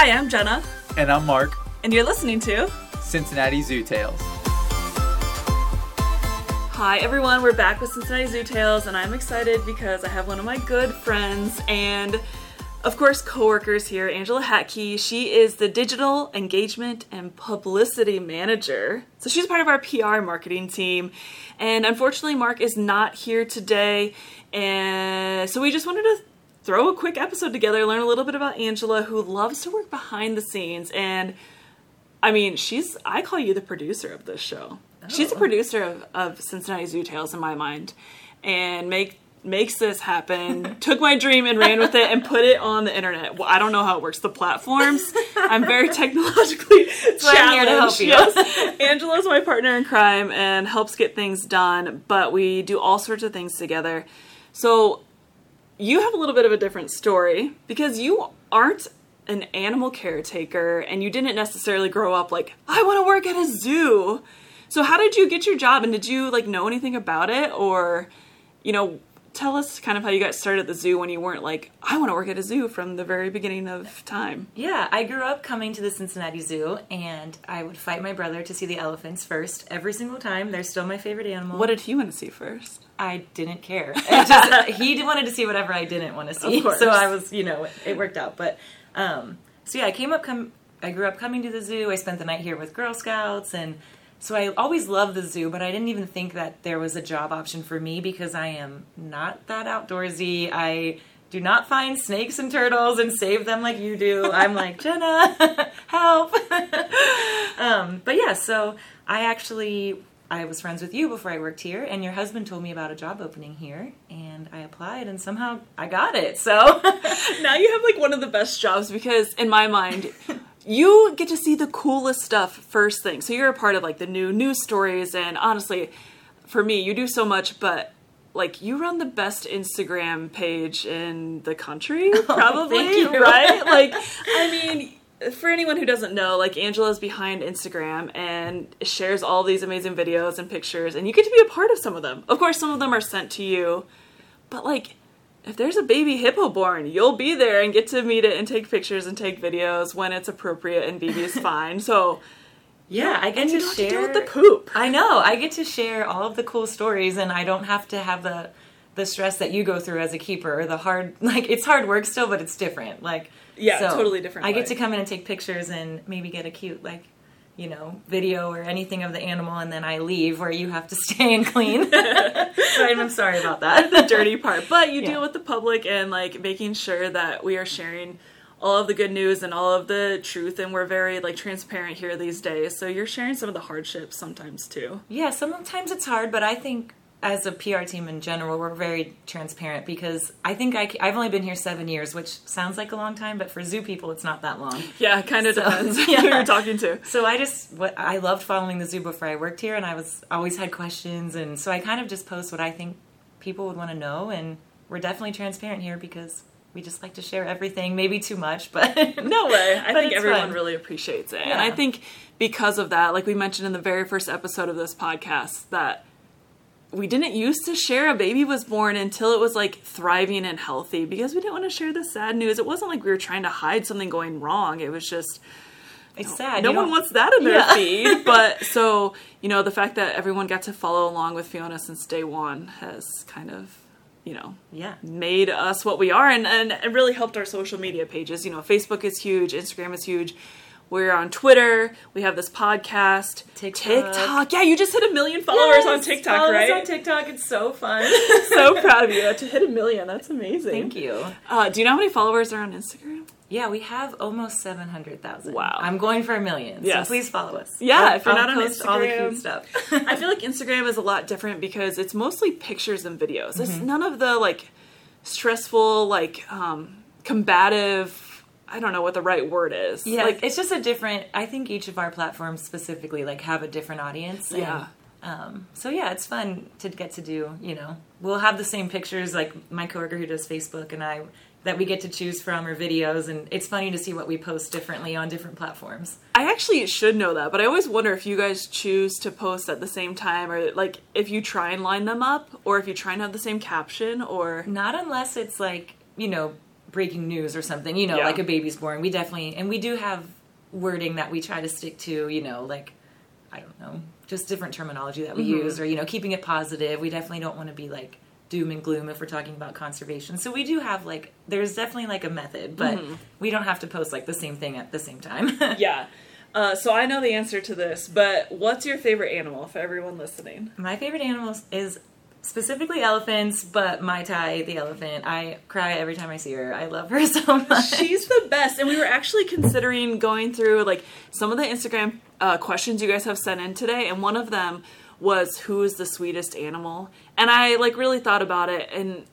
Hi, I'm Jenna, And I'm Mark, and you're listening to. Cincinnati Zoo Tales. Hi, everyone. We're back with Cincinnati Zoo Tales, and I'm excited because I have one of my good friends and, of course, coworkers here, Angela Hatke. She is the digital engagement and publicity manager. So she's part of our PR marketing team. And unfortunately, Mark is not here today. And so we just wanted to throw a quick episode together, learn a little bit about Angela, who loves to work behind the scenes. And I mean, she's, I call you the producer of this show. She's a oh. producer of, of Cincinnati Zoo Tales in my mind and make makes this happen took my dream and ran with it and put it on the internet well i don't know how it works the platforms i'm very technologically why I'm here to help challenged. you. yes angela's my partner in crime and helps get things done but we do all sorts of things together so you have a little bit of a different story because you aren't an animal caretaker and you didn't necessarily grow up like I want to work at a zoo. So how did you get your job and did you like know anything about it or you know tell us kind of how you got started at the zoo when you weren't like I want to work at a zoo from the very beginning of time. Yeah, I grew up coming to the Cincinnati Zoo, and I would fight my brother to see the elephants first every single time. They're still my favorite animal. What did he want to see first? I didn't care. Just, he wanted to see whatever I didn't want to see. Of. So I was, you know, it worked out. But um, so yeah, I came up. Com- I grew up coming to the zoo. I spent the night here with Girl Scouts, and so I always loved the zoo. But I didn't even think that there was a job option for me because I am not that outdoorsy. I do not find snakes and turtles and save them like you do. I'm like Jenna, help. um, but yeah, so I actually I was friends with you before I worked here, and your husband told me about a job opening here, and I applied, and somehow I got it. So now you have like one of the best jobs because in my mind you get to see the coolest stuff first thing so you're a part of like the new news stories and honestly for me you do so much but like you run the best instagram page in the country oh, probably thank you. right like for anyone who doesn't know, like Angela's behind Instagram and shares all these amazing videos and pictures, and you get to be a part of some of them. Of course, some of them are sent to you, but like if there's a baby hippo born, you'll be there and get to meet it and take pictures and take videos when it's appropriate and Bibi is fine. So yeah, I get and to you don't have to share deal with the poop. I know I get to share all of the cool stories, and I don't have to have the the stress that you go through as a keeper. Or the hard like it's hard work still, but it's different. Like Yeah, totally different I get to come in and take pictures and maybe get a cute like. You know, video or anything of the animal, and then I leave where you have to stay and clean. so I'm sorry about that. the dirty part. But you Yeah. deal with the public and like making sure that we are sharing all of the good news and all of the truth and we're very like transparent here these days. So you're sharing some of the hardships sometimes too. Yeah, sometimes it's hard, but I think as a PR team in general, we're very transparent because I think I, have only been here seven years, which sounds like a long time, but for zoo people, it's not that long. Yeah, kind of So, depends who you're talking to. So I just, what I loved following the zoo before I worked here, and I was always had questions, and so I kind of just post what I think people would want to know, and we're definitely transparent here because we just like to share everything, maybe too much, but No way. I think everyone fun. really appreciates it. And I think because of that, like we mentioned in the very first episode of this podcast, that we didn't used to share a baby was born until it was like thriving and healthy because we didn't want to share the sad news. It wasn't like we were trying to hide something going wrong. It was just it's sad. no one don't- wants that in their Yeah. feed. But so, you know, the fact that everyone got to follow along with Fiona since day one has kind of, you know, Yeah. made us what we are and, and it really helped our social media pages. You know, Facebook is huge, Instagram is huge. We're on Twitter. We have this podcast. TikTok. TikTok. Yeah, you just hit a million followers on TikTok, follow us right? on TikTok. It's so fun. so proud of you to hit a million. That's amazing. Thank you. Uh, do you know how many followers are on Instagram? Yeah, we have almost 700,000. Wow. I'm going for a million. Yes. So please follow us. Yeah, I'll- if you're I'll not on post all the Instagram. cute stuff. I feel like Instagram is a lot different because it's mostly pictures and videos. Mm-hmm. It's none of the like stressful, like um, combative. I don't know what the right word is. yeah, like it's just a different. I think each of our platforms specifically like have a different audience. and, Yeah. um, so yeah, it's fun to get to do. You know, we'll have the same pictures like my coworker who does Facebook and I that we get to choose from or videos, and it's funny to see what we post differently on different platforms. I actually should know that, but I always wonder if you guys choose to post at the same time, or like if you try and line them up, or if you try and have the same caption, or Not unless it's like you know breaking news or something, you know, Yeah. like a baby's born. We definitely and we do have wording that we try to stick to, you know, like I don't know, just different terminology that we Mm-hmm. use or you know, keeping it positive. We definitely don't want to be like doom and gloom if we're talking about conservation. So we do have like there's definitely like a method, but Mm-hmm. we don't have to post like the same thing at the same time. Yeah. Uh, so I know the answer to this, but what's your favorite animal for everyone listening? My favorite animal is specifically elephants, but Mai Thai, the elephant, I cry every time I see her. I love her so much. She's the best. And we were actually considering going through like some of the Instagram uh, questions you guys have sent in today, and one of them was who is the sweetest animal? And I like really thought about it, and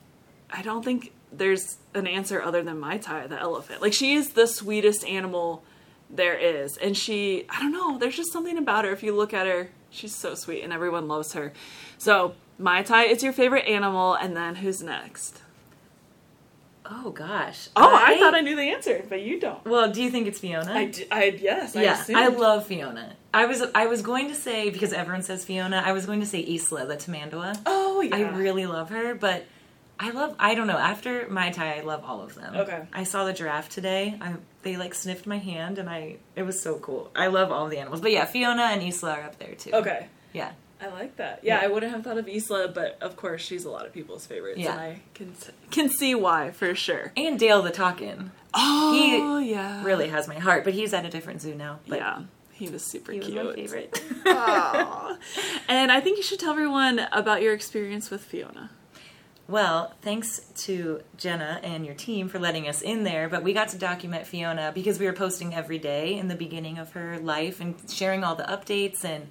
I don't think there's an answer other than Mai Thai, the elephant. Like she is the sweetest animal there is, and she I don't know. There's just something about her. If you look at her, she's so sweet, and everyone loves her. So Mai Thai is your favorite animal, and then who's next? oh gosh. Oh, I, thought I knew the answer, but you don't. Well, do you think it's Fiona? I, I yes, I yeah, assumed. I love Fiona. I was I was going to say because everyone says Fiona. I was going to say Isla, the Tamandua. Oh yeah, I really love her, but I love I don't know. After Mai Thai, I love all of them. Okay. I saw the giraffe today. I they like sniffed my hand, and I it was so cool. I love all the animals, but yeah, Fiona and Isla are up there too. okay. Yeah. I like that. Yeah, Yeah. I wouldn't have thought of Isla, but of course she's a lot of people's favorites, Yeah. and I can can see why for sure. And Dale the takin Oh he yeah, really has my heart, but he's at a different zoo now. But yeah, he was super he was cute. my favorite. And I think you should tell everyone about your experience with Fiona. Well, thanks to Jenna and your team for letting us in there, but we got to document Fiona because we were posting every day in the beginning of her life and sharing all the updates. And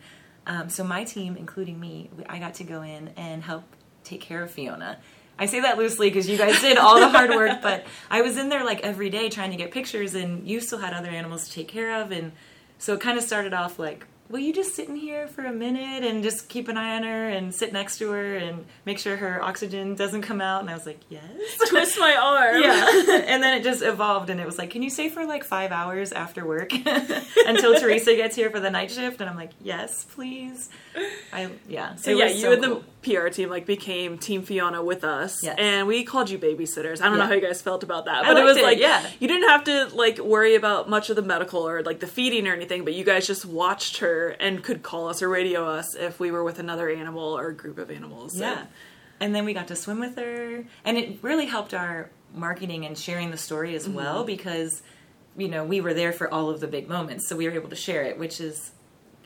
um, so, my team, including me, I got to go in and help take care of Fiona. I say that loosely because you guys did all the hard work, but I was in there like every day trying to get pictures, and you still had other animals to take care of. And so, it kind of started off like, will you just sit in here for a minute and just keep an eye on her and sit next to her and make sure her oxygen doesn't come out? And I was like, yes. Twist my arm. Yeah. and then it just evolved and it was like, can you stay for like five hours after work until Teresa gets here for the night shift? And I'm like, yes, please. I yeah. So yeah, you so and cool. the PR team like became Team Fiona with us, Yes. and we called you babysitters. I don't know how you guys felt about that, but it was it, like yeah. you didn't have to like worry about much of the medical or like the feeding or anything, but you guys just watched her and could call us or radio us if we were with another animal or a group of animals. Yeah. And- And then we got to swim with her. And it really helped our marketing and sharing the story as well Mm-hmm. because, you know, we were there for all of the big moments. So we were able to share it, which is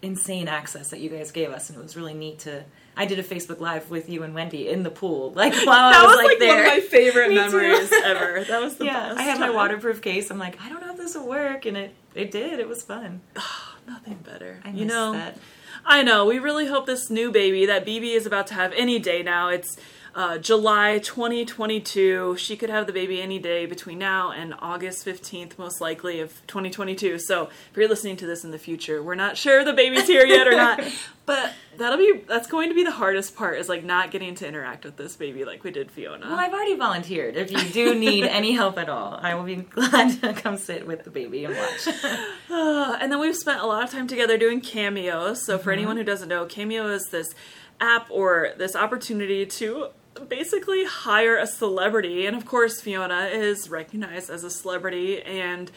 insane access that you guys gave us. And it was really neat to. I did a Facebook Live with you and Wendy in the pool, like while that I was, was like, there. one of my favorite Me memories ever. That was the yeah, best. I had my waterproof case. I'm like, I don't know if this will work, and it it did. It was fun. Nothing better. I you know, that. I know. We really hope this new baby that Bibi is about to have any day now. It's uh, July 2022. She could have the baby any day between now and August 15th, most likely, of 2022. So if you're listening to this in the future, we're not sure the baby's here yet or not. But that'll be that's going to be the hardest part is like not getting to interact with this baby like we did Fiona. Well, I've already volunteered. If you do need any help at all, I will be glad to come sit with the baby and watch. Uh, and then we've spent a lot of time together doing cameos. So for anyone who doesn't know, cameo is this app or this opportunity to basically hire a celebrity, and of course Fiona is recognized as a celebrity, and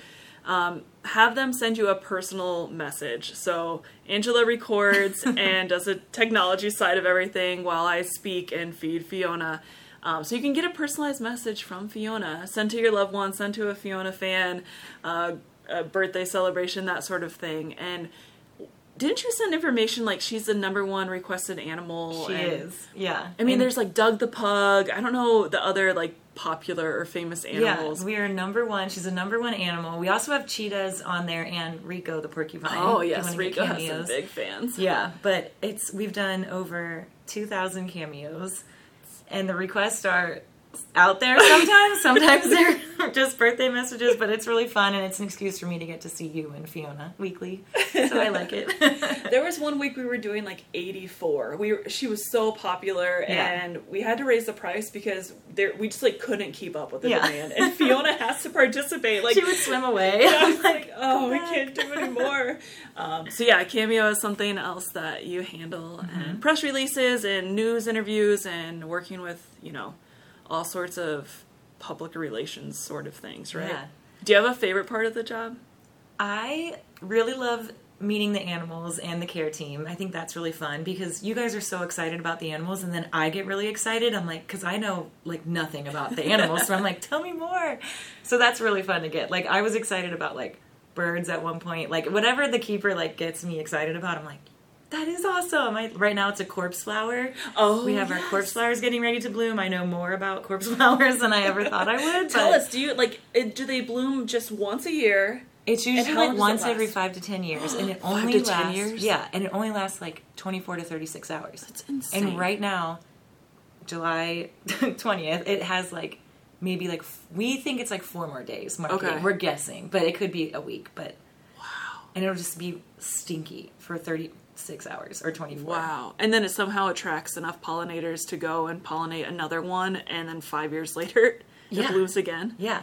um, have them send you a personal message. So Angela records and does the technology side of everything while I speak and feed Fiona. Um, so you can get a personalized message from Fiona, send to your loved one, send to a Fiona fan, uh, a birthday celebration, that sort of thing. And didn't you send information like she's the number one requested animal? She and- is, yeah. I mean, And- there's like Doug the pug. I don't know the other like popular or famous animals. Yeah, we are number one. She's a number one animal. We also have cheetahs on there and Rico the porcupine. oh yes, Rico has some big fans. Yeah, but it's we've done over two thousand cameos, and the requests are out there sometimes. sometimes they're just birthday messages, but it's really fun and it's an excuse for me to get to see you and Fiona weekly. So I like it. There was one week we were doing like 84. We were, she was so popular Yeah. and we had to raise the price because there we just like couldn't keep up with the Yeah. demand. And Fiona has to participate. Like she would swim away. I I'm was like, oh, we can't do anymore. um, so yeah, Cameo is something else that you handle, Mm-hmm. and press releases and news interviews and working with you know all sorts of public relations sort of things, right? Yeah. Do you have a favorite part of the job? I really love meeting the animals and the care team. I think that's really fun because you guys are so excited about the animals, and then I get really excited. I'm like, because I know like nothing about the animals, so I'm like, tell me more. So that's really fun to get. Like, I was excited about like birds at one point. Like, whatever the keeper like gets me excited about, I'm like. That is awesome. I, right now it's a corpse flower. Oh, we have our corpse flowers getting ready to bloom. I know more about corpse flowers than I ever thought I would. Tell but- us, do you like? Do they bloom just once a year? It's usually like once every five to ten years, and it Five only to 10 lasts. years? Yeah, and it only lasts like twenty four to thirty six hours. That's insane. And right now, July twentieth, it has like maybe like f- we think it's like four more days. Marketing. Okay. We're guessing, but it could be a week. But wow, and it'll just be stinky for thirty six hours or twenty four. Wow. And then it somehow attracts enough pollinators to go and pollinate another one, and then five years later, it Yeah. blooms again. Yeah,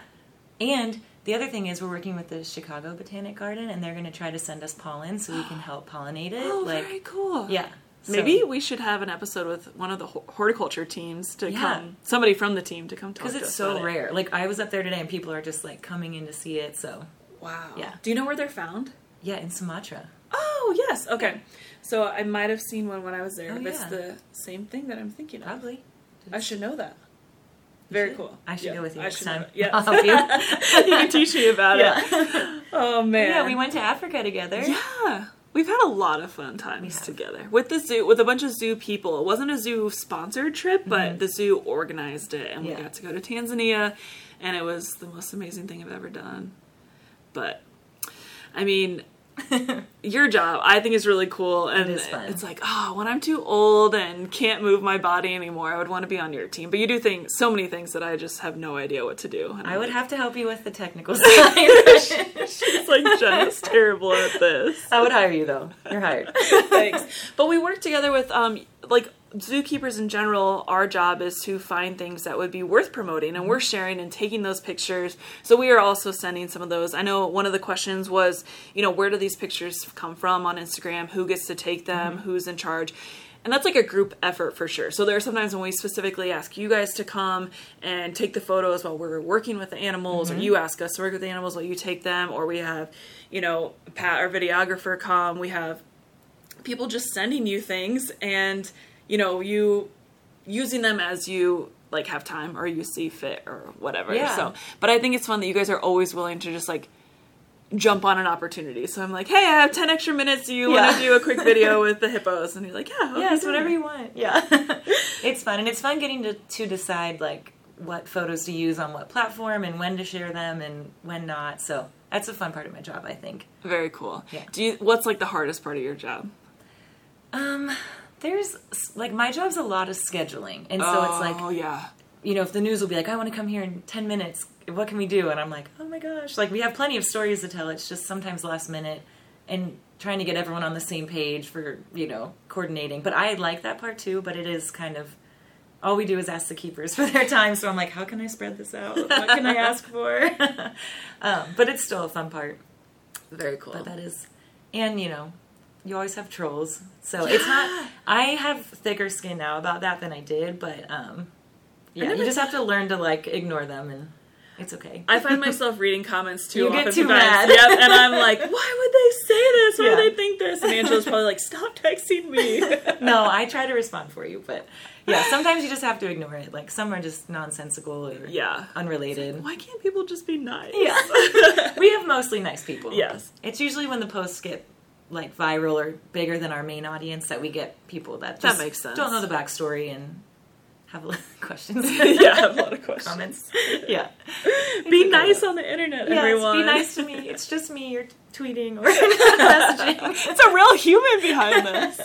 and. The other thing is we're working with the Chicago Botanic Garden, and they're going to try to send us pollen so we can help pollinate it. Oh, like, very cool. yeah, So- Maybe we should have an episode with one of the horticulture teams to Yeah. come, somebody from the team to come talk because it's so about it. rare. Like I was up there today, and people are just like coming in to see it. So Wow. Yeah. Do you know where they're found? yeah, in Sumatra. Oh, yes. Okay. So I might have seen one when I was there. Oh, It's yeah. the same thing that I'm thinking of. Probably. I should know that. Very cool. I should Yeah, go with you I next time. Yeah. I'll help you. you can teach me about Yeah. it. Oh man. yeah, we went to Africa together. Yeah. We've had a lot of fun times together with the zoo, with a bunch of zoo people. It wasn't a zoo sponsored trip, but the zoo organized it, and we Mm-hmm. Got to go to Tanzania, and it was the most amazing thing I've ever done. But, I mean, your job I think is really cool, and it's like, oh, when I'm too old and can't move my body anymore, I would want to be on your team. But you do things, so many things that I just have no idea what to do. And I would like, have to help you with the technical side. she's like Jenna's terrible at this. I would hire you though. You're hired. Thanks. But we work together with um like zookeepers in general. Our job is to find things that would be worth promoting, and we're sharing and taking those pictures. So we are also sending some of those. I know one of the questions was, you know, where do these pictures come from on Instagram? Who gets to take them? Mm-hmm. Who's in charge? And that's like a group effort for sure. So there are sometimes when we specifically ask you guys to come and take the photos while we're working with the animals, or mm-hmm. you ask us to work with the animals while you take them, or we have, you know, Pat, our videographer, come. We have people just sending you things and you know you using them as you like have time or you see fit or whatever Yeah. so but i think it's fun that you guys are always willing to just like jump on an opportunity so i'm like hey i have 10 extra minutes do you want to do a quick video with the hippos and you're like yeah okay, yes, do whatever you want. Yeah, it's fun, and it's fun getting to to decide like what photos to use on what platform and when to share them and when not. So that's a fun part of my job, I think. very cool Yeah. do you what's like the hardest part of your job Um, there's like my job's a lot of scheduling, and so it's like oh yeah you know if the news will be like, I want to come here in ten minutes. What can we do? And I'm like, oh my gosh, like we have plenty of stories to tell. It's just sometimes last minute, and trying to get everyone on the same page for you know coordinating. But I like that part too. But it is kind of all we do is ask the keepers for their time. So I'm like, how can I spread this out? What can I ask for? um, but it's still a fun part. very cool But that is, and you know, you always have trolls. So it's not. I have thicker skin now about that than I did, but um, yeah, you just have to learn to like ignore them, and it's okay. I find myself reading comments too. You get too mad. Yep, and I'm like, why would they say this? Why Yeah. would they think this? And Angela's probably like, stop texting me. no, I try to respond for you, but yeah, sometimes you just have to ignore it. Like some are just nonsensical or yeah. unrelated. Why can't people just be nice? Yeah, we have mostly nice people. Yes. it's usually when the posts get like viral or bigger than our main audience that we get people that That makes sense. don't know the backstory and have a lot of questions. yeah, I have a lot of questions. comments. Yeah. Be okay. nice on the internet, Yes, everyone. be nice to me. It's just me. You're tweeting or messaging. it's a real human behind this.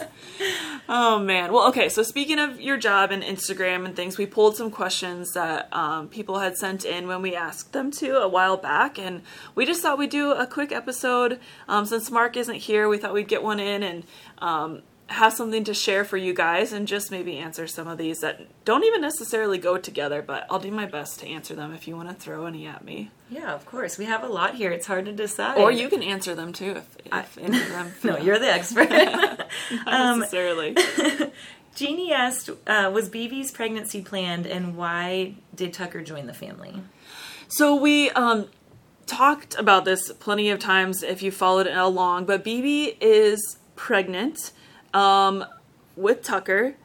oh man. Well, okay. So speaking of your job and Instagram and things, we pulled some questions that um, people had sent in when we asked them to a while back, and we just thought we'd do a quick episode. Um, since Mark isn't here, we thought we'd get one in and. Um, have something to share for you guys and just maybe answer some of these that don't even necessarily go together, but I'll do my best to answer them if you want to throw any at me. Yeah, of course. We have a lot here. It's hard to decide. Or you can answer them too if, if any of them. No, you're the expert. Not necessarily. Jeannie asked, uh, was Bibi's pregnancy planned and why did Tucker join the family? So we um, talked about this plenty of times if you followed it along, but Bibi is pregnant um, with Tucker.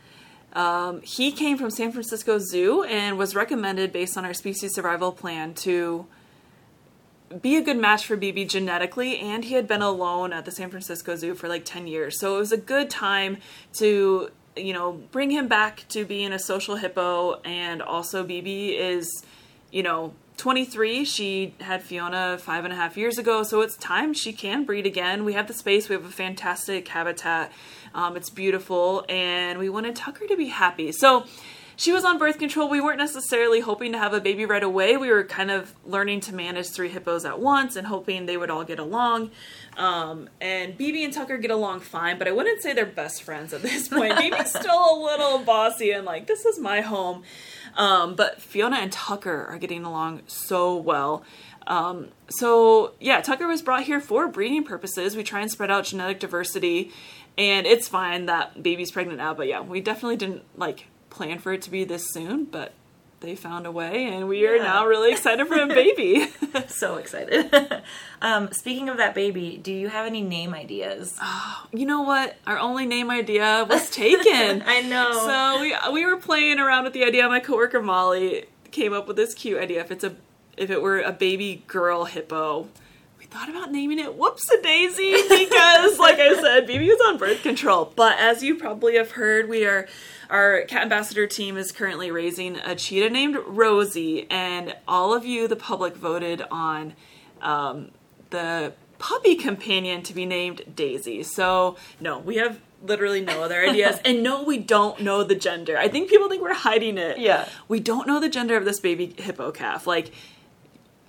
Um, he came from San Francisco Zoo and was recommended based on our species survival plan to be a good match for Bibi genetically, and he had been alone at the San Francisco Zoo for like 10 years. So it was a good time to, you know, bring him back to being a social hippo. And also, Bibi is, you know, 23. She had Fiona five and a half years ago, so it's time she can breed again. We have the space, we have a fantastic habitat. Um, it's beautiful, and we wanted Tucker to be happy. So, she was on birth control. We weren't necessarily hoping to have a baby right away. We were kind of learning to manage three hippos at once and hoping they would all get along. Um, and Bibi and Tucker get along fine, but I wouldn't say they're best friends at this point. Bibi's still a little bossy and like, this is my home. Um, but Fiona and Tucker are getting along so well. Um, so yeah, Tucker was brought here for breeding purposes. We try and spread out genetic diversity, and it's fine that baby's pregnant now. But yeah, we definitely didn't like plan for it to be this soon, but they found a way, and we are now really excited for a baby. so excited. um, speaking of that baby, do you have any name ideas? you know what? Our only name idea was taken. I know. So we we were playing around with the idea. My coworker Molly came up with this cute idea. If it's a if it were a baby girl hippo, thought about naming it Whoops a Daisy because, like I said, Bibi was on birth control. But as you probably have heard, we are our cat ambassador team is currently raising a cheetah named Rosie, and all of you, the public, voted on um, the puppy companion to be named Daisy. So, no, we have literally no other ideas. and no, we don't know the gender. I think people think we're hiding it. Yeah. We don't know the gender of this baby hippo calf. Like,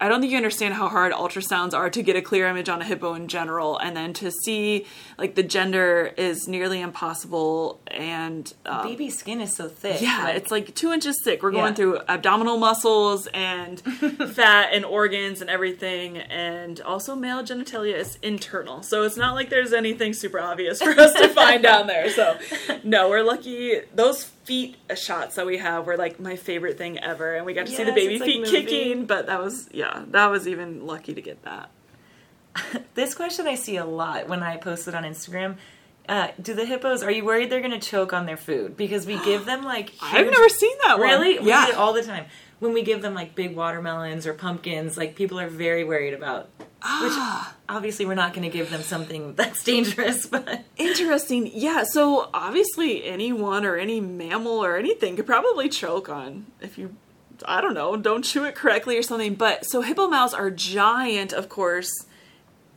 I don't think you understand how hard ultrasounds are to get a clear image on a hippo in general, and then to see like the gender is nearly impossible. And um, Baby skin is so thick. yeah, like- it's like two inches thick. We're going through abdominal muscles and fat and organs and everything, and also male genitalia is internal. So it's not like there's anything super obvious for us to find down there. So no, we're lucky. Those feet shots that we have were like my favorite thing ever, and we got to see the baby it's, like, feet kicking. But that was yeah, that was even lucky to get that. This question I see a lot when I post it on Instagram. Uh, do the hippos? Are you worried they're going to choke on their food? Because we give them like I've never seen that one. really. We Yeah. do it all the time. When we give them like big watermelons or pumpkins, like people are very worried about. Which Ah. obviously we're not going to give them something that's dangerous, but Interesting. Yeah, so obviously anyone or any mammal or anything could probably choke on if you I don't know, don't chew it correctly or something. But so hippo mouths are giant, of course,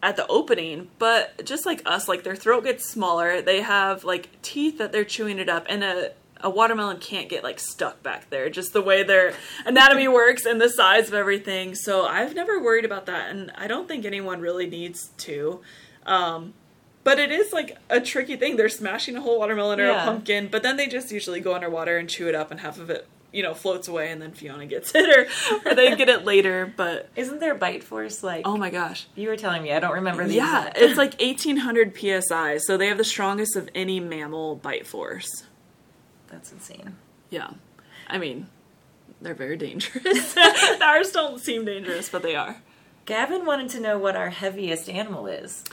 at the opening, but just like us, like their throat gets smaller. They have like teeth that they're chewing it up and a a watermelon can't get like stuck back there, just the way their anatomy works and the size of everything. So I've never worried about that, and I don't think anyone really needs to. Um, but it is like a tricky thing. They're smashing a whole watermelon or Yeah. a pumpkin, but then they just usually go underwater and chew it up, and half of it, you know, floats away, and then Fiona gets it, or, or they get it later. But isn't their bite force like? oh my gosh. you were telling me. I don't remember the Yeah, it's like 1800 psi, so they have the strongest of any mammal bite force. That's insane. Yeah. I mean, they're very dangerous. Ours don't seem dangerous, but they are. Gavin wanted to know what our heaviest animal is.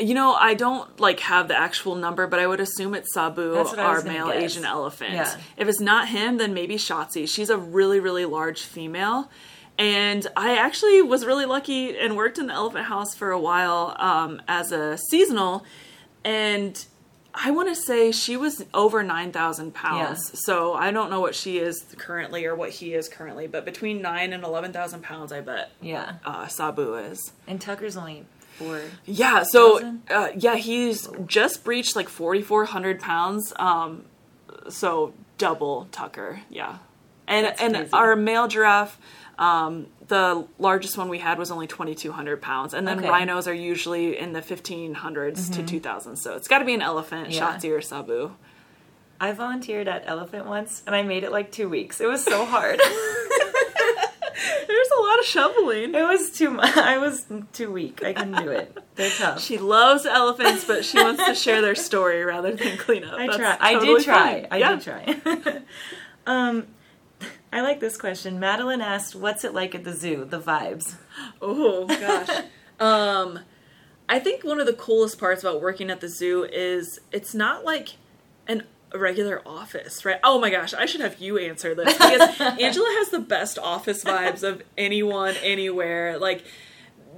You know, I don't like have the actual number, but I would assume it's Sabu, That's what I our male guess. Asian elephant. Yeah. If it's not him, then maybe Shotzi. She's a really, really large female. And I actually was really lucky and worked in the elephant house for a while um, as a seasonal. And I want to say she was over 9,000 pounds. Yeah. So I don't know what she is currently or what he is currently, but between 9 and 11,000 pounds, I bet Yeah, uh, Sabu is. and Tucker's only four. Yeah, so uh, yeah, he's just breached like forty four hundred pounds. Um, so double Tucker, yeah, and That's and crazy. our male giraffe, um, the largest one we had was only twenty two hundred pounds, and then Okay. Mm-hmm. rhinos are usually in the fifteen hundreds to two thousand. So it's got to be an elephant, Yeah. Shotzi or Sabu. I volunteered at Elephant once, and I made it like two weeks. It was so hard. There's a lot of shoveling. it was too much. I was too weak. I couldn't do it. They're tough. She loves elephants, but she wants to share their story rather than clean up. I That's try. I did try. fine. I yeah. did try. um, I like this question. Madeline asked, "What's it like at the zoo? The vibes." Oh gosh. um, I think one of the coolest parts about working at the zoo is it's not like an a regular office, right? Oh my gosh, I should have you answer this because Angela has the best office vibes of anyone anywhere. Like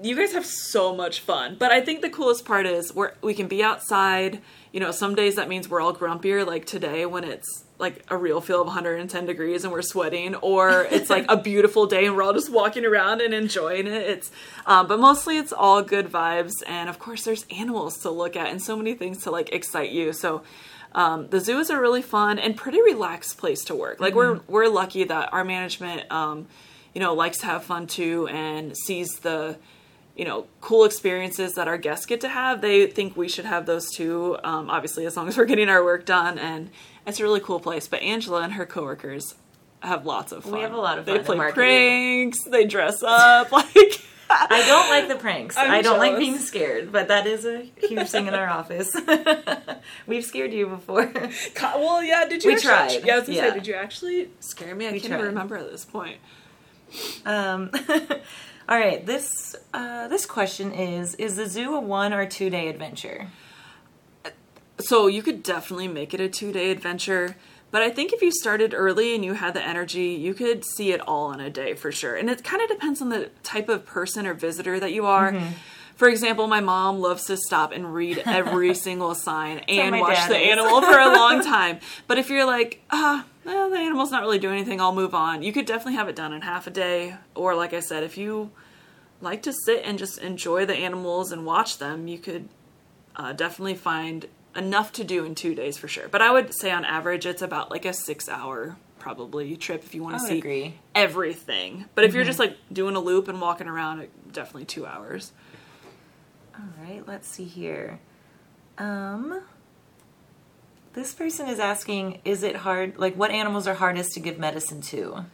you guys have so much fun. But I think the coolest part is we're we can be outside. You know, some days that means we're all grumpier, like today when it's like a real feel of 110 degrees and we're sweating, or it's like a beautiful day and we're all just walking around and enjoying it. It's, um, but mostly it's all good vibes, and of course there's animals to look at and so many things to like excite you. So. Um, the zoo is a really fun and pretty relaxed place to work. Like we're we're lucky that our management, um, you know, likes to have fun too and sees the you know cool experiences that our guests get to have they think we should have those too um, obviously as long as we're getting our work done and it's a really cool place but angela and her coworkers have lots of fun We have a lot of they fun at play pranks they dress up like I don't like the pranks. I'm I don't like being scared, but that is a huge thing in our office. We've scared you before. Well yeah did you We actually, tried. yeah i was gonna Yeah. say did you actually scare me i We can't even remember at this point Um, all right, this uh, this question is: Is the zoo a one or two day adventure? So you could definitely make it a two day adventure. But I think if you started early and you had the energy, you could see it all in a day for sure. And it kind of depends on the type of person or visitor that you are. Mm-hmm. For example, my mom loves to stop and read every single sign and my watch the is. animal for a long time. But if you're like, ah, well, the animal's not really doing anything, I'll move on, you could definitely have it done in half a day. Or, like I said, if you like to sit and just enjoy the animals and watch them, you could uh, definitely find enough to do in two days for sure. But I would say on average, it's about like a six hour probably trip if you want to see agree. everything. But if you're just like doing a loop and walking around, definitely two hours. All right, let's see here. Um, this person is asking: Is it hard? Like, what animals are hardest to give medicine to?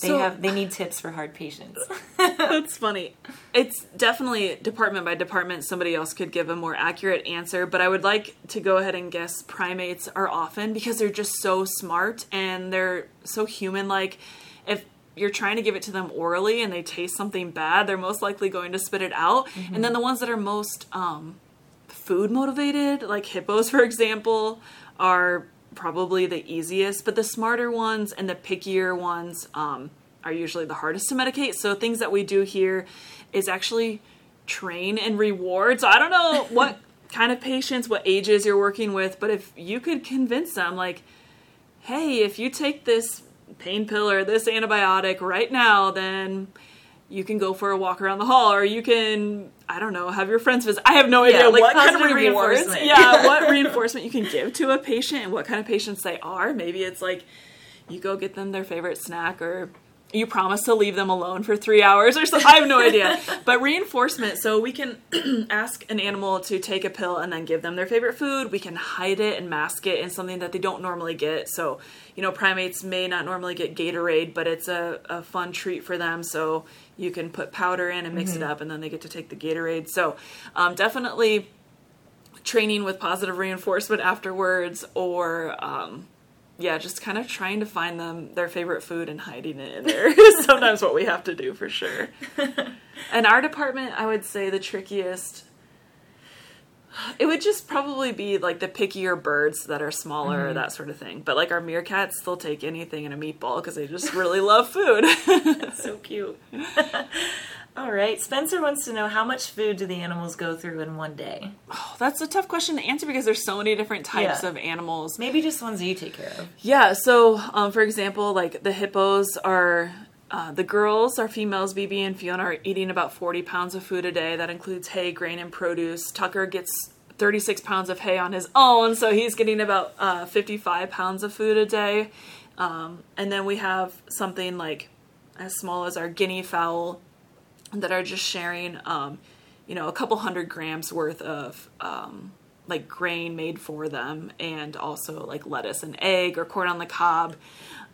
They So- have they need tips for hard patients. That's funny. It's definitely department by department. Somebody else could give a more accurate answer, but I would like to go ahead and guess primates are often because they're just so smart and they're so human like. If you're trying to give it to them orally and they taste something bad, they're most likely going to spit it out. And then the ones that are most um, food motivated, like hippos, for example, are probably the easiest, but the smarter ones and the pickier ones um, are usually the hardest to medicate. So things that we do here is actually train and reward. So I don't know what kind of patients, what ages you're working with, but if you could convince them, like, hey, if you take this pain pill or this antibiotic right now, then you can go for a walk around the hall or you can i don't know have your friends visit i have no idea Yeah, like what kind of rewards reinforcement. yeah what reinforcement you can give to a patient and what kind of patients they are maybe it's like you go get them their favorite snack or you promise to leave them alone for three hours or something. I have no idea. But reinforcement, so we can ask an animal to take a pill and then give them their favorite food. We can hide it and mask it in something that they don't normally get. So, you know, primates may not normally get Gatorade, but it's a, a fun treat for them. So you can put powder in and mix it up and then they get to take the Gatorade. So um, definitely training with positive reinforcement afterwards or um, yeah just kind of trying to find them their favorite food and hiding it in there. Is sometimes what we have to do for sure. In our department i would say the trickiest it would just probably be like the pickier birds that are smaller that sort of thing but like our meerkats they'll take anything in a meatball because they just really love food so cute. All right, Spencer wants to know how much food do the animals go through in one day? Oh, that's a tough question to answer because there's so many different types Yeah. of animals Maybe just ones that you take care of. Yeah, so um, for example, like the hippos are uh, the girls, our females, Bibi and Fiona, are eating about 40 pounds of food a day. That includes hay, grain, and produce. Tucker gets 36 pounds of hay on his own, so he's getting about uh, 55 pounds of food a day. Um, and then we have something like as small as our guinea fowl that are just sharing, um, you know, a couple hundred grams worth of um, like grain made for them, and also like lettuce and egg or corn on the cob.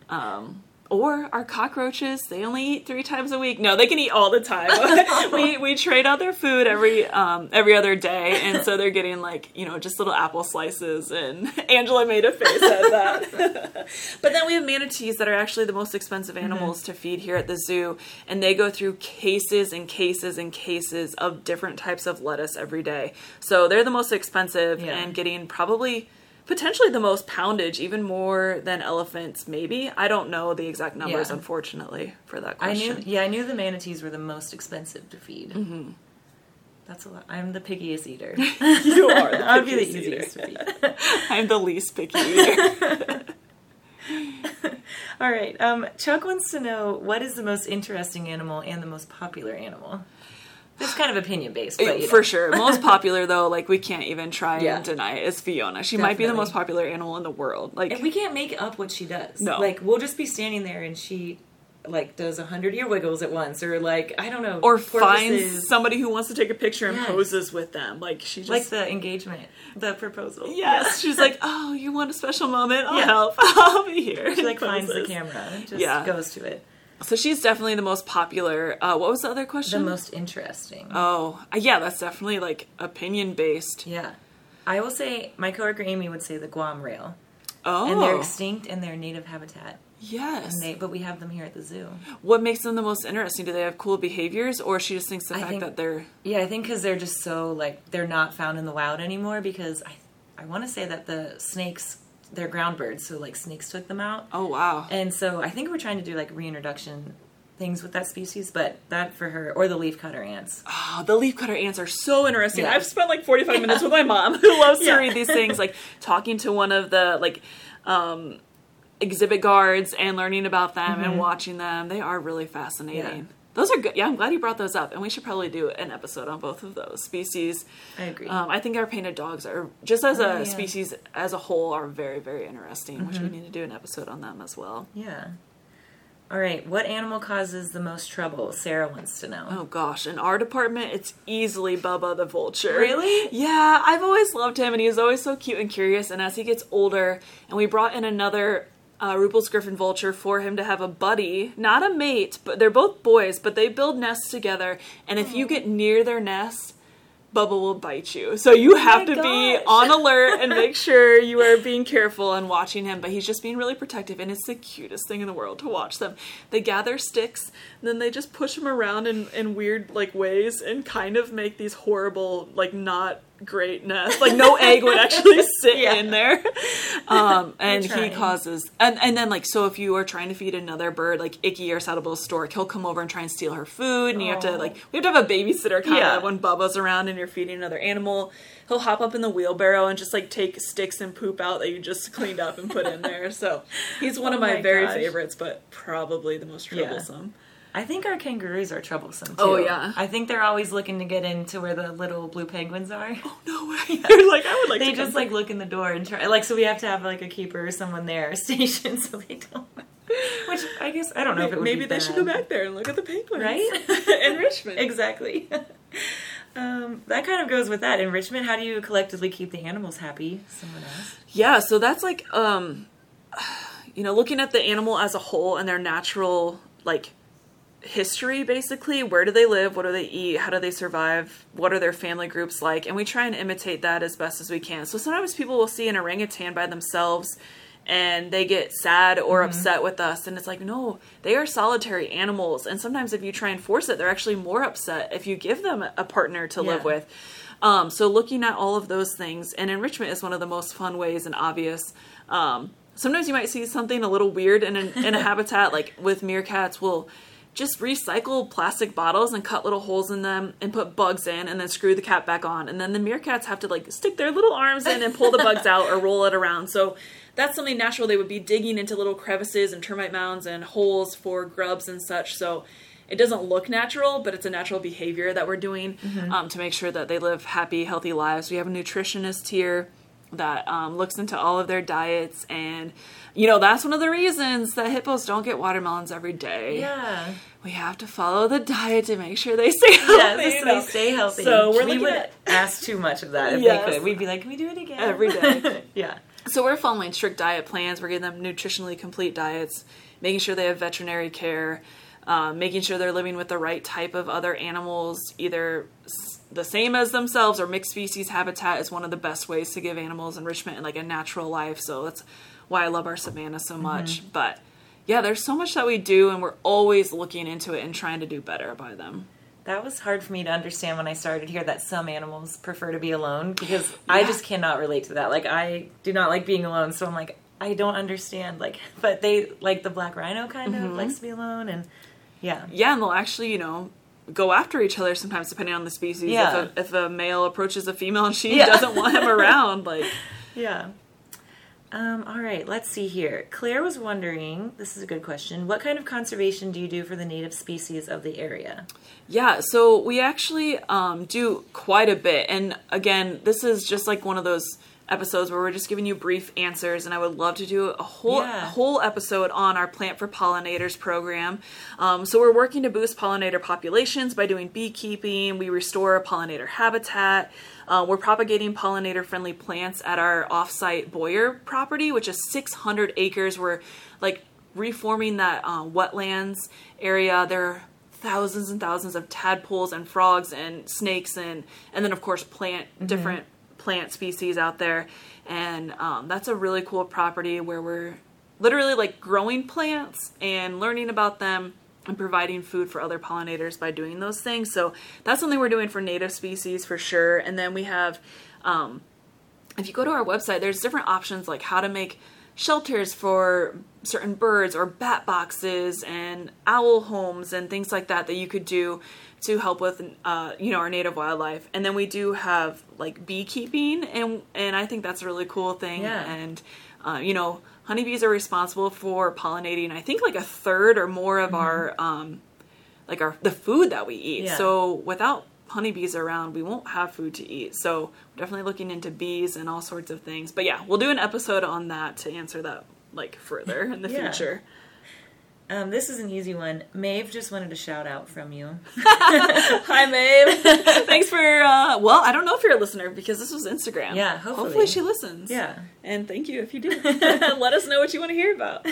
Um, or our cockroaches, they only eat three times a week. No, they can eat all the time. we we trade out their food every um, every other day, and so they're getting like you know just little apple slices. And Angela made a face at that. but then we have manatees that are actually the most expensive animals to feed here at the zoo, and they go through cases and cases and cases of different types of lettuce every day. So they're the most expensive Yeah. and getting probably potentially the most poundage, even more than elephants, maybe. I don't know the exact numbers, Yeah. unfortunately, for that I question. knew, yeah, I knew the manatees were the most expensive to feed. Mm-hmm. That's a lot. I'm the pickiest eater. you are. The I'd be the pickiest eater. easiest to feed. I'm the least picky eater. All right. Um, Chuck wants to know what is the most interesting animal and the most popular animal. It's kind of opinion based, but For know. sure. Most popular, though, like we can't even try Yeah. and deny it, is Fiona. She might be the most popular animal in the world. Like, And we can't make up what she does. No. Like we'll just be standing there and she like does a hundred ear wiggles at once, or like I don't know, or finds somebody who wants to take a picture and Yes. poses with them. Like, she just. like the engagement, the proposal. Yes, she's like, oh, you want a special moment? I'll Yeah. help. I'll be here. She like finds the camera and just Yeah. goes to it. So she's definitely the most popular. Uh, what was the other question? The most interesting. Oh, uh, yeah, that's definitely like opinion based. Yeah. I will say my coworker Amy would say the Guam rail. Oh, And they're extinct in their native habitat. yes. They but we have them here at the zoo. what makes them the most interesting? Do they have cool behaviors, or she just thinks the I fact think- that they're Yeah, I think because they're just so like they're not found in the wild anymore. Because I, I want to say that the snakes, they're ground birds, so like snakes took them out, oh wow, and so I think we're trying to do like reintroduction things with that species. But that for her or the leafcutter ants. oh, the leafcutter ants are so interesting. Yeah. I've spent like forty five minutes with my mom, who loves to Yeah. read these things, like talking to one of the like. um exhibit guards and learning about them and watching them they are really fascinating Mm-hmm. Yeah. Those are good yeah i'm glad you brought those up and we should probably do an episode on both of those species I agree. Um, I think our painted dogs are just as Oh, a yeah. Mm-hmm. species as a whole are very very interesting, which we need to do an episode on them as well. yeah. All right. What animal causes the most trouble? Sarah wants to know. Oh gosh, in our department, it's easily Bubba the vulture. Really? Yeah, I've always loved him, and he's always so cute and curious. And as he gets older, and we brought in another uh, Rüppell's griffon vulture for him to have a buddy, not a mate, but they're both boys, but they build nests together. And if you get near their nest, Bubba will bite you. So you have my to be on alert and make sure you are being careful and watching him. But he's just being really protective, and it's the cutest thing in the world to watch them. They gather sticks, and then they just push him around in, in weird like ways and kind of make these horrible, like not great nests. Like no egg would actually sit Yeah. in there. Um, and he causes and and then like so if you are trying to feed another bird like Icky or Saddlebow's stork, he'll come over and try and steal her food, and you have to like we have to have a babysitter kind Yeah. of when Bubba's around and you're feeding another animal. He'll hop up in the wheelbarrow and just like take sticks and poop out that you just cleaned up and put in there. So he's one of Oh my, my very gosh. favorites, but probably the most Yeah. I think our kangaroos are troublesome too. Oh, yeah. I think they're always looking to get into where the little blue penguins are. Oh no way. They're like I would like they to just like look in the door and try like so we have to have like a keeper or someone there stationed so they don't which I guess I don't know if it would Maybe be they should go back there and look at the penguins. Right? Enrichment. exactly um, that kind of goes with that enrichment how do you collectively keep the animals happy someone else Yeah, so that's like um you know, looking at the animal as a whole and their natural like history basically, where do they live, what do they eat, how do they survive, what are their family groups like, and we try and imitate that as best as we can. So sometimes people will see an orangutan by themselves and they get sad or upset with us. And it's like no they are solitary animals. And sometimes if you try and force it they're actually more upset if you give them a partner to live with. Um, so looking at all of those things and enrichment is one of the most fun ways and obvious. Um, sometimes you might see something a little weird in, an, in a habitat like with meerkats we'll just recycle plastic bottles and cut little holes in them and put bugs in and then screw the cap back on. And then the meerkats have to like stick their little arms in and pull the bugs out or roll it around. So that's something natural. They would be digging into little crevices and termite mounds and holes for grubs and such. So it doesn't look natural but it's a natural behavior that we're doing um, to make sure that they live happy healthy lives. We have a nutritionist here that um, looks into all of their diets and you know that's one of the reasons that hippos don't get watermelons every day yeah we have to follow the diet to make sure they stay healthy. yeah so they stay healthy So we're we would at ask too much of that if Yes. they could we'd be like can we do it again Every day. yeah So we're following strict diet plans. We're giving them nutritionally complete diets, making sure they have veterinary care, um, making sure they're living with the right type of other animals, either s- the same as themselves or mixed species habitat is one of the best ways to give animals enrichment and like a natural life. So that's why I love our savannah so much. Mm-hmm. But yeah, there's so much that we do, and we're always looking into it and trying to do better by them. That was hard for me to understand when I started here that some animals prefer to be alone because I just cannot relate to that. Like I do not like being alone, so I'm like I don't understand. Like, but they like the black rhino kind of mm-hmm. likes to be alone, and yeah, Yeah, and they'll actually, you know, go after each other sometimes depending on the species. Yeah. If, a, if a male approaches a female and she Yeah. doesn't want him around, like, yeah. Um, all right, let's see here. Claire was wondering. This is a good question. What kind of conservation do you do for the native species of the area? yeah, so we actually um, do quite a bit. And again, this is just like one of those episodes where we're just giving you brief answers and i would love to do a whole Yeah. whole episode on our plant for pollinators program. Um, so we're working to boost pollinator populations by doing beekeeping. We restore pollinator habitat. Uh, we're propagating pollinator friendly plants at our offsite Bowyer property which is 600 acres. We're like reforming that uh, wetlands area. There are thousands and thousands of tadpoles and frogs and snakes and and then of course plant different plant species out there. And um, that's a really cool property where we're literally like growing plants and learning about them and providing food for other pollinators by doing those things. So that's something we're doing for native species for sure. And then we have um, if you go to our website, there's different options like how to make shelters for certain birds or bat boxes and owl homes and things like that that you could do to help with uh, you know our native wildlife. And then we do have like beekeeping, and and I think that's a really cool thing. Yeah. And uh, you know, honeybees are responsible for pollinating. I think like a third or more of our um, like our the food that we eat. Yeah. So without honeybees around, we won't have food to eat. So we're definitely looking into bees and all sorts of things. But yeah, we'll do an episode on that to answer that like further in the Yeah. future. Um, this is an easy one. Maeve just wanted a shout out from you. Hi, Maeve. Thanks for. Uh, well, I don't know if you're a listener because this was Instagram. Yeah, hopefully. she listens. Yeah. and thank you if you do. Let us know what you want to hear about.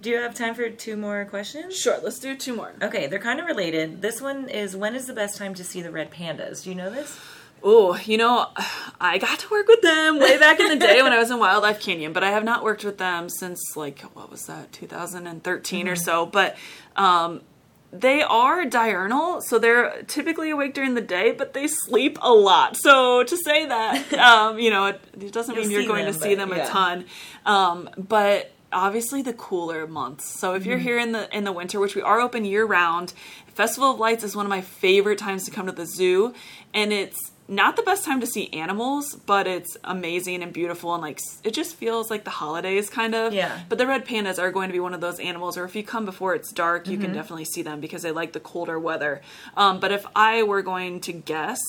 Do you have time for two more questions? Sure, let's do two more. Okay, they're kind of related. This one is when is the best time to see the red pandas? Do you know this? Oh, you know, I got to work with them way back in the day when I was in Wildlife Canyon, but I have not worked with them since like what was that, 2013 or so. But um, they are diurnal, so they're typically awake during the day, but they sleep a lot. So to say that, um, you know, it, it doesn't You'll mean you're going them, to see them a ton. Um, but obviously the cooler months. So if Mm-hmm. you're here in the in the winter, which we are open year round, Festival of Lights is one of my favorite times to come to the zoo, and it's not the best time to see animals, but it's amazing and beautiful and like it just feels like the holidays kind of. Yeah. But the red pandas are going to be one of those animals, or if you come before it's dark, you Mm-hmm. can definitely see them because they like the colder weather. Um, but if I were going to guess,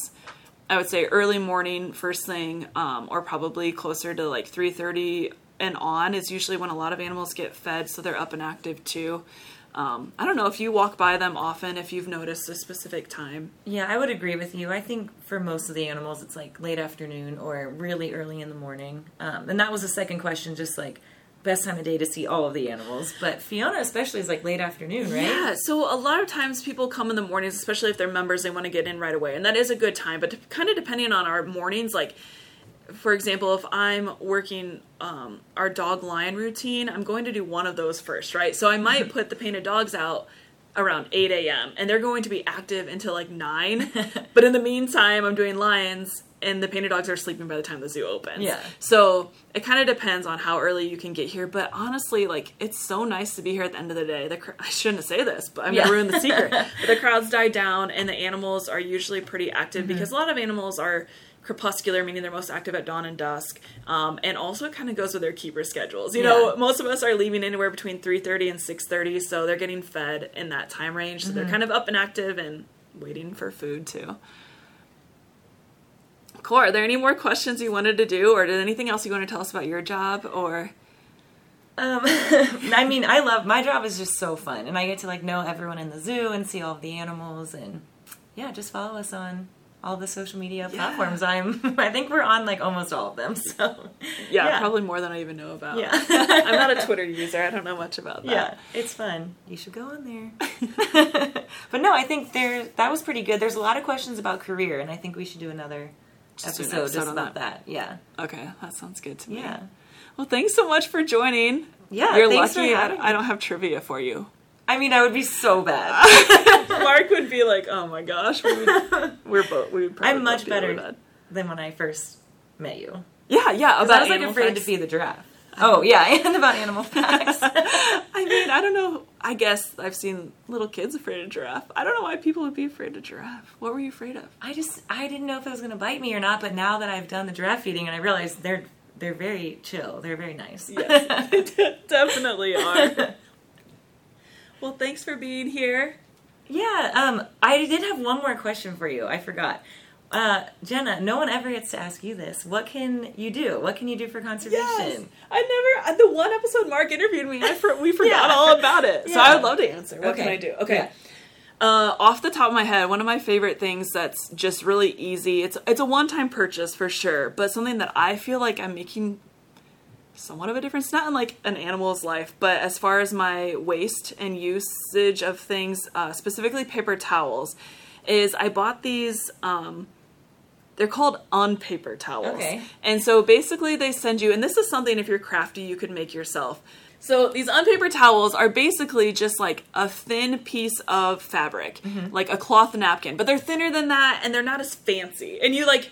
I would say early morning, first thing, um, or probably closer to like three thirty and on is usually when a lot of animals get fed, so they're up and active too. Um, I don't know if you walk by them often, if you've noticed a specific time. Yeah, I would agree with you. I think for most of the animals, it's like late afternoon or really early in the morning. Um, and that was the second question, just like best time of day to see all of the animals. But Fiona, especially, is like late afternoon, right? Yeah, so a lot of times people come in the mornings, especially if they're members, they want to get in right away, and that is a good time. But kind of depending on our mornings, like for example, if I'm working um, our dog lion routine, I'm going to do one of those first, right? So I might put the painted dogs out around 8 a.m. and they're going to be active until like 9. but in the meantime, I'm doing lions and the painted dogs are sleeping by the time the zoo opens. Yeah. So it kind of depends on how early you can get here. But honestly, like it's so nice to be here at the end of the day. The cr- I shouldn't say this, but I'm Yeah. gonna ruin the secret. but the crowds die down, and the animals are usually pretty active Mm-hmm. because a lot of animals are crepuscular, meaning they're most active at dawn and dusk. Um, and also, it kind of goes with their keeper schedules. You know, most of us are leaving anywhere between three thirty and six thirty, so they're getting fed in that time range. So Mm-hmm. they're kind of up and active and waiting for food too. Cool. Are there any more questions you wanted to do, or did anything else you want to tell us about your job? Or Um, I mean, I love my job is just so fun, and I get to like know everyone in the zoo and see all of the animals, and yeah, just follow us on all the social media platforms. I'm I think we're on like almost all of them. So Yeah, Yeah. probably more than I even know about. Yeah. I'm not a Twitter user. I don't know much about that. yeah, it's fun. You should go on there. but no, I think there that was pretty good. There's a lot of questions about career, and I think we should do another Just do an episode, episode just about that. Yeah, Okay, that sounds good to me. yeah, Well, thanks so much for joining. yeah. You're lucky I. I don't have trivia for you. I mean, I would be so bad. Mark would be like, "Oh my gosh, we would, we're both." We would probably I'm much be better than when I first met you. Yeah, yeah. About I was like afraid facts. to be the giraffe. Oh yeah, and about animal facts. I mean, I don't know. I guess I've seen little kids afraid of giraffe. I don't know why people would be afraid of giraffe. What were you afraid of? I just I didn't know if it was gonna bite me or not, but now that I've done the giraffe feeding and I realize they're they're very chill. They're very nice. Yes, they de- definitely are. Well, thanks for being here. Yeah, um, I did have one more question for you. I forgot. Uh, Jenna, no one ever gets to ask you this. What can you do? What can you do for conservation? Yes. I never. The one episode Mark interviewed me, I for, we forgot Yeah. all about it. So I would love to answer. What can Okay. I do? Okay. Yeah. Uh, off the top of my head, one of my favorite things that's just really easy. It's it's a one time purchase for sure, but something that I feel like I'm making somewhat of a difference. Not in like an animal's life, but as far as my waste and usage of things, uh, specifically paper towels, is I bought these. Um, they're called unpaper towels. Okay. And so basically they send you, and this is something if you're crafty you could make yourself. So these unpaper towels are basically just like a thin piece of fabric, Mm-hmm. like a cloth napkin, but they're thinner than that and they're not as fancy. And you like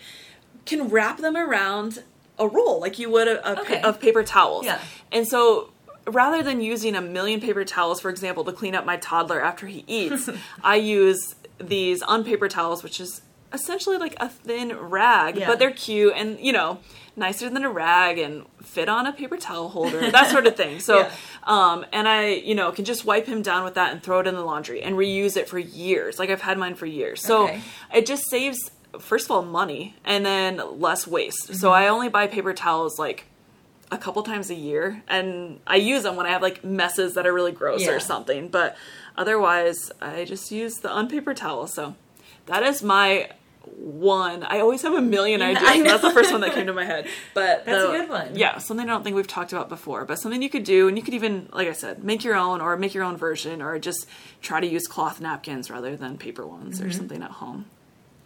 can wrap them around a roll like you would a, a pa- of paper towels. Yeah. And so rather than using a million paper towels, for example, to clean up my toddler after he eats, I use these unpaper towels, which is essentially like a thin rag, Yeah. but they're cute and, you know, nicer than a rag and fit on a paper towel holder, that sort of thing. So, Yeah. um, and I, you know, can just wipe him down with that and throw it in the laundry and reuse it for years. Like I've had mine for years. So Okay. it just saves, first of all, money and then less waste. So I only buy paper towels like a couple times a year and I use them when I have like messes that are really gross Yeah. or something. But otherwise, I just use the unpaper towel. So that is my one. I always have a million ideas. That's the first one that came to my head. But That's a the- good one. Yeah, something I don't think we've talked about before, but something you could do, and you could even, like I said, make your own or make your own version, or just try to use cloth napkins rather than paper ones Mm-hmm. or something at home.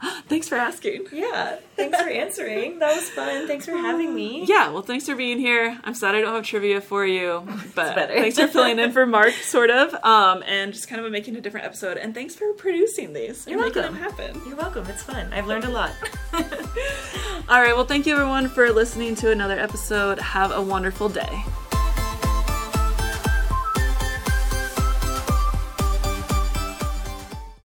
Thanks for asking. Yeah, thanks for answering. That was fun. Thanks for having me. Yeah, well, thanks for being here. I'm sad I don't have trivia for you, but thanks for filling in for Mark, sort of, um, and just kind of making a different episode. And thanks for producing these You're making welcome. them happen. You're welcome. It's fun. I've learned a lot. All right, well, thank you everyone for listening to another episode. Have a wonderful day.